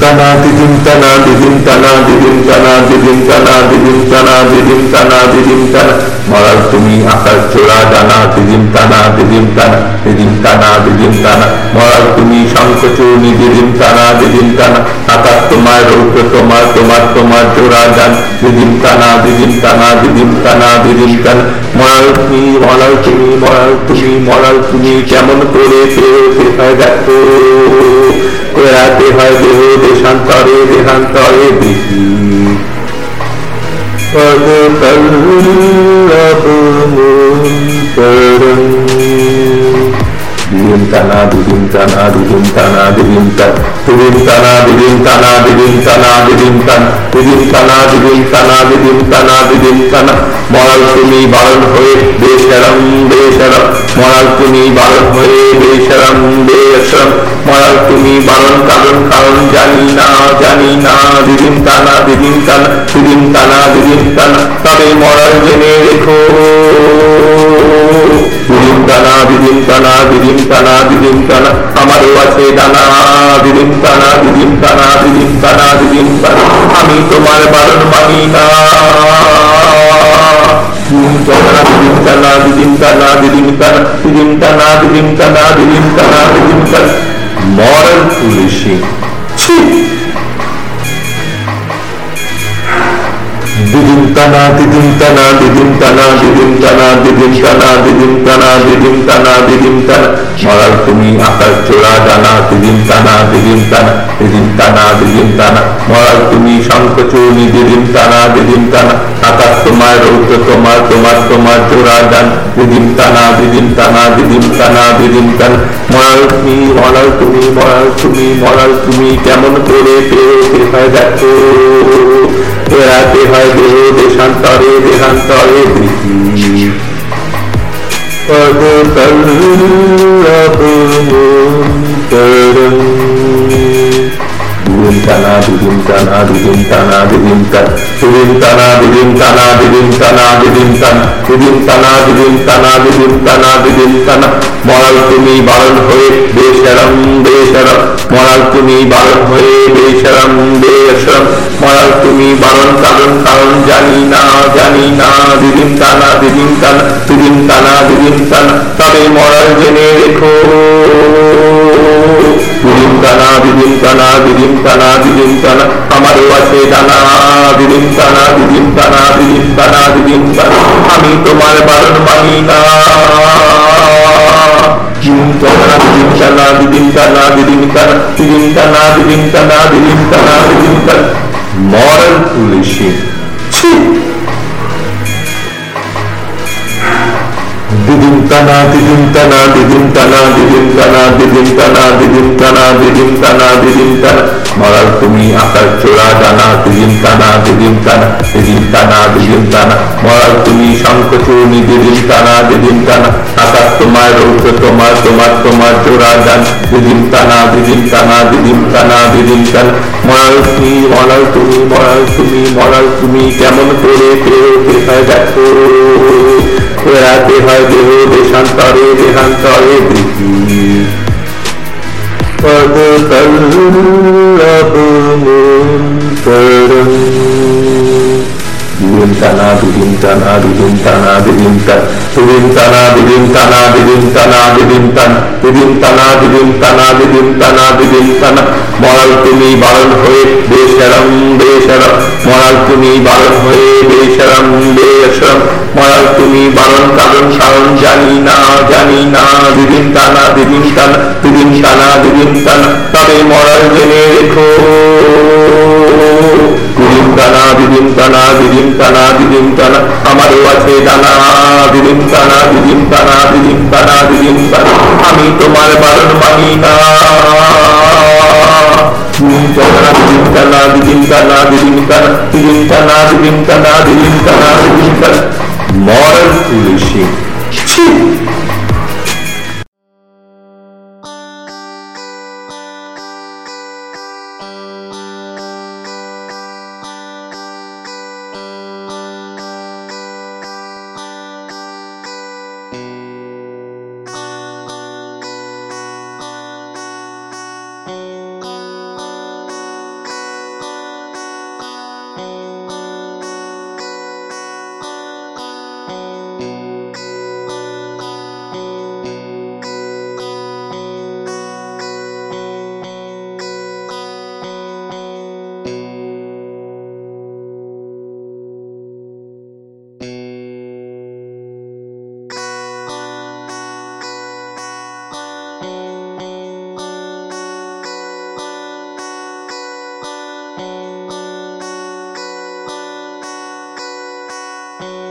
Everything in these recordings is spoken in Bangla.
tana didim tana didim tana didim tana didim tana তুমি আকাশ চোরা ডানা দিদিম টানা দিদিম টানা দিদিম তুমি শঙ্খচূর্ণী দিদিম টানা আকাশ তোমার রৌদ্র, তোমার তোমার তোমার চোরা ডান। দিদিম টানা দিদিম টানা দিদিম তুমি, মরাল তুমি মরাল তুমি মরাল তুমি কেমন করে দেখো। এরা দেহায় দেহে দেশান্তরে দেহান্তরে বিধি। পদ পল্লভ দিবিম তানা দিবিম তানা দিবিম তানা দিবিম তান দিবিম তানা দিবিম তানা দিবিম তানা দিবিম তান দিবিম তানা দিবিম তানা দিবিম তানা দিবিম তানা মরাল তুমি বারণ হয়ে বেশরম বেশরম মরাল তুমি বারণ হয়ে বেশরম বেশরম মরাল তুমি বারণ কারণ কারণ জানি না জানি না দিদিম তানা দিদিম তানা দিদিম তানা দিদিম তানা, তবে মরাল জেনে রেখো তানা বিদিম তানা বিদিম তানা বিদিম তানা আমারও আছে দানা বিদিম তানা বিদিম তানা বিদিম তানা বিদিম তানা আমি তোমার বারণ মানি না Dimtana, dimtana, dimtana, dimtana, dimtana, dimtana, dimtana, dimtana, more foolishing. Chee! তুমি আকাশ চোরা তুমি শঙ্খ দিদিম টানা দিদিম টানা আকাশ তোমার তোমার তোমার জোড়া জান দিদিম টানা দিদিম টানা দিদিম টানা দিদিম টানা মরাল তুমি মরাল তুমি মরাল তুমি মরাল তুমি কেমন করে পেয়ে হয় দেখো বেড়াতে হয় देहे देशांतरे देहांतरे प्रीति। पद कल्लभ তানা দিদিন তানা দিদিন তান দিদিন তানা দিদিন তানা দিদিন তানা দিদিন তান দিদিন তানা দিদিন তানা দিদিন তানা দিদিন তানা মরাল তুমি বারণ হয়ে বেশরম বেশরম মরাল তুমি বারণ হয়ে বেশরম বেশরম মরাল তুমি বারণ কারণ কারণ জানি না জানি না দিদিন তানা দিদিন তানা দিদিন তানা দিদিন তানা তবে মরাল জেনে রেখো দিদিন তানা দিদিন তানা দিদিন তানা দিদিন তানা আমি তোমার বারণ মানি না দিদিম টানা দিদিম টানা দিদিম টানা দিদিম টানা মরাল পুলিশিং ছি! দিদিম টানা দিদিম টানা দিদিম টানা দিদিম টানা দিদিম টানা দিদিম টানা দিদিম টানা দিদিম টানা মরাল তুমি আকাশ চোরা জানা দিদিম টানা দিদিম টানা দিদিম টানা দিদিম টানা মরাল তুমি শঙ্খ চূর্ণি দিদিম টানা দিদিম টানা আকাশ তোমার রৌদ্র তোমার তোমার তোমার জোড়া জান দিদিম টানা দিদিম টানা দিদিম টানা দিদিম টানা মরাল তুমি মরাল তুমি মরাল তুমি মরাল তুমি কেমন করে পেয়ে হয় দেখো এরাতে হয় দেহ দেশান্তরে দেহান্তরে প্রীতি পদ পল্লব বিলিন্তানা বিলিন্তানা বিলিন্তানা বিলিন্তানা দিদিম টানা দিদিম টানা দিদিম টানা দিদিম টান দিদিম টানা দিদিম টানা দিদিম টানা দিদিম টানা মরাল তুমি বারণ হয়ে বেশরম বেশরম মরাল তুমি বারণ হয়ে বেশরম বেশরম মরাল তুমি বারণ কারণ কারণ জানি না জানি না দিদিম টানা দিদিম টানা দিদিম টানা দিদিম টানা তবে মরাল জেনে রেখো আমারও আছে আমি তোমার বারণ মানি না টানা দিদিম Bye.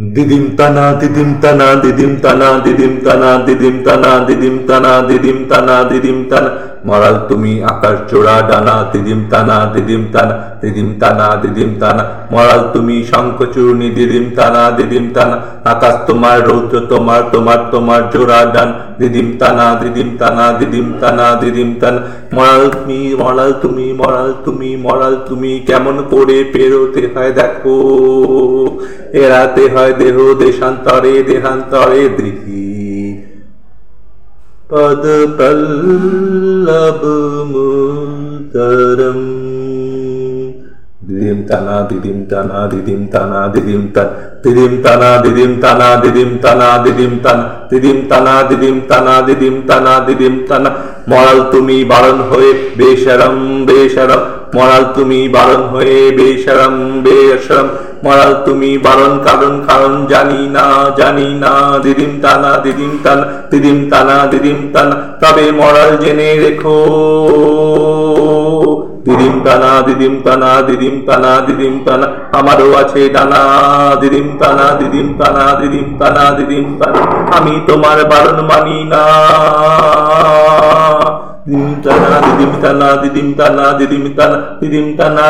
দিদিম টানা দিদিম টানা মরাল পুলিশিং ছি দিদিম তানা দিদিম তানা দিদিম তানা দিদিম তানা দিদিম তানা দিদিম তানা দিদিম তানা দিদিম তানা মরাল তুমি আকাশ চোরা ডানা, দিদিম তানা দিদিম তানা দিদিম তানা দিদিম তানা। মরাল তুমি শঙ্খ চূর্ণি দিদিম তানা দিদিম তানা। আকাশ তোমার, রৌদ্র তোমার তোমার তোমার জোড়া, ডান। দিদিম তানা দিদিম তানা দিদিম তানা দিদিম তানা। মরাল তুমি মরাল তুমি মরাল তুমি মরাল তুমি, কেমন করে পেরোতে হয় দেখো। এরাতে হয় দেহ দেশান্তরে, দেহান্তরে দেখি পদ দিদিম টানা দিদিম টানা দিদিম টানা দিদিম টান দিদিম টানা দিদিম দিদিম দিদিম দিদিম দিদিম দিদিম দিদিম মরাল তুমি বারণ হয়ে বেশারাম বেশারাম। মরাল তুমি বারণ হয়ে বেশারাম বেশারাম। মরাল তুমি বারণ কারণ কারণ জানি না জানি না দিদিম তানা দিদিম তানা দিদিম তানা দিদিম তানা তবে মরাল জেনে রেখো দিদিম তানা দিদিম তানা দিদিম তানা দিদিম তানা আমারও আছে ডানা দিদিম তানা দিদিম তানা দিদিম তানা দিদিম তানা আমি তোমার বারণ মানি না দিদিম তানা দিদিম তানা দিদিম তানা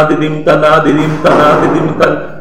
দিদিম তানা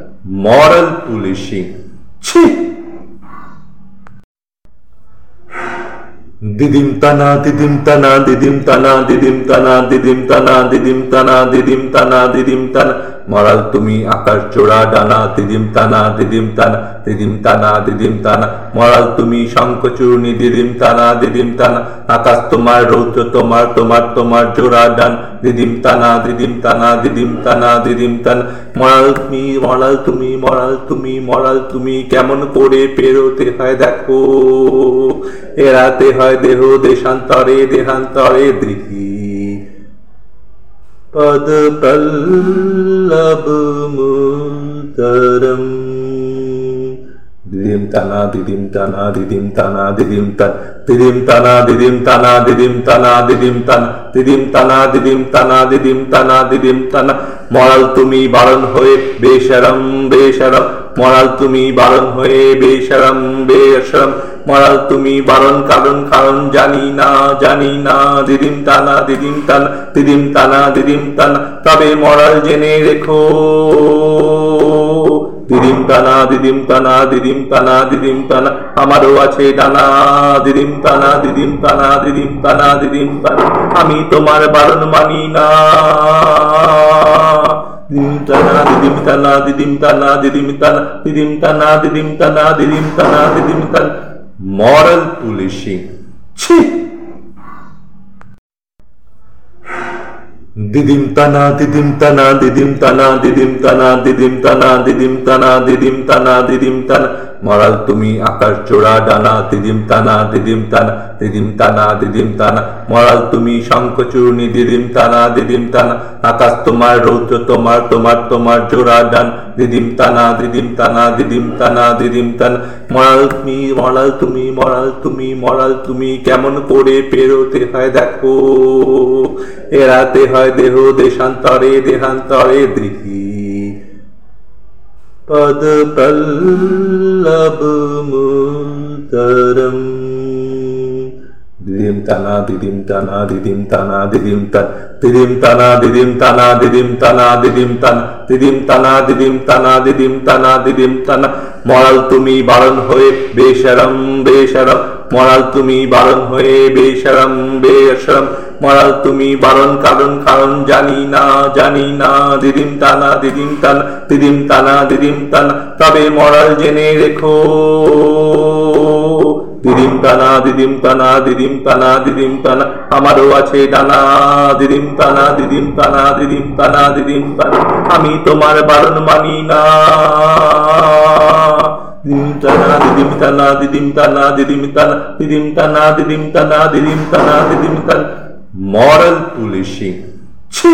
দিদিম তানা দিদিম তানা দিদিম তানা দিদিম তানা মরাল পুলিশিং ছি দিদিম তানা দিদিম তানা দিদিম তানা দিদিম তানা দিদিম তানা মরাল তুমি আকাশ চোরা ডানা, দিদিম তানা দিদিম তানা দিদিম তানা দিদিম তানা। মরাল তুমি শঙ্খ, চূর্ণি, দিদিম তানা দিদিম তানা। আকাশ তোমার, রৌদ্র তোমার তোমার তোমার জোড়া, ডান। দিদিম তানা দিদিম তানা দিদিম তানা দিদিম তানা। মরাল তুমি মরাল তুমি মরাল তুমি মরাল তুমি, কেমন করে পেরোতে হয় দেখো। এরাতে হয় দেহ দেশান্তরে, দেহান্তরে দেখি قد قلب ملترم দিদিম তানা দিদিম তানা দিদিম তানা দিদিম তান দিদিম তানা দিদিম তানা দিদিম তানা দিদিম তান দিদিম তানা দিদিম তানা দিদিম তানা দিদিম তানা মরাল তুমি বারণ হয়ে বেশারাম বেশারাম মরাল তুমি বারণ হয়ে বেশারাম বেশারাম মরাল তুমি বারণ কারণ কারণ জানি না জানি না দিদিম তানা দিদিম তানা দিদিম তানা দিদিম তানা তবে মরাল জেনে রেখো দিদিম তানা দিদিম তানা দিদিম তানা দিদিম তানা আমারও আছে ডানা দিদিম তানা দিদিম তানা দিদিম তানা দিদিম তানা আমি তোমার বারণ মানি না দিদিম তানা দিদিম তানা দিদিম তানা দিদিম তানা দিদিম তানা দিদিম তানা দিদিম তানা দিদিম তানা মরাল পুলিশিং ছি দিদিম তানা দিদিম তানা দিদিম তানা দিদিম তানা দিদিম তানা দিদিম তানা দিদিম তানা দিদিম তানা মরাল তুমি আকাশ চোরা ডানা, দিদিম টানা দিদিম টানা দিদিম টানা দিদিম টানা। মরাল তুমি শঙ্খ চূর্ণি, দিদিম টানা দিদিম টানা। আকাশ তোমার, রৌদ্র তোমার তোমার তোমার জোড়া, ডান। দিদিম টানা দিদিম টানা দিদিম টানা দিদিম টানা। মরাল তুমি মরাল তুমি মরাল তুমি মরাল তুমি, কেমন করে পেরোতে হয় দেখো। এড়াতে হয় দেহ দেশান্তরে, দেহান্তরে দেখি पद पल्लब पदपल्लभमुदरम् दिदिम तना दिदिम तना दिदिम तना दिदिम तन दिदिम तना दिदिम तना दिदिम तना दिदिम तन दिदिम तना दिदिम तना दिदिम तना दिदिम तना মরাল तुमी বারণ होए बेशरम बेशरम মরাল তুমি বারণ হয়ে বেশরম বেশরম। মরাল তুমি বারণ কারণ কারণ জানি না জানি না। দিদিম তানা দিদিম তানা দিদিম তানা দিদিম তানা। তবে মরাল জেনে রেখো। দিদিম টানা দিদিম টানা দিদিম টানা দিদিম টানা আমারও আছে ডানা। দিদিম টানা দিদিম টানা দিদিম টানা দিদিম টানা আমি তোমার বারণ মানি না। দিদিম টানা দিদিম টানা দিদিম টানা দিদিম টানা দিদিম টানা দিদিম টানা দিদিম টানা দিদিম টানা মরাল পুলিশিং ছি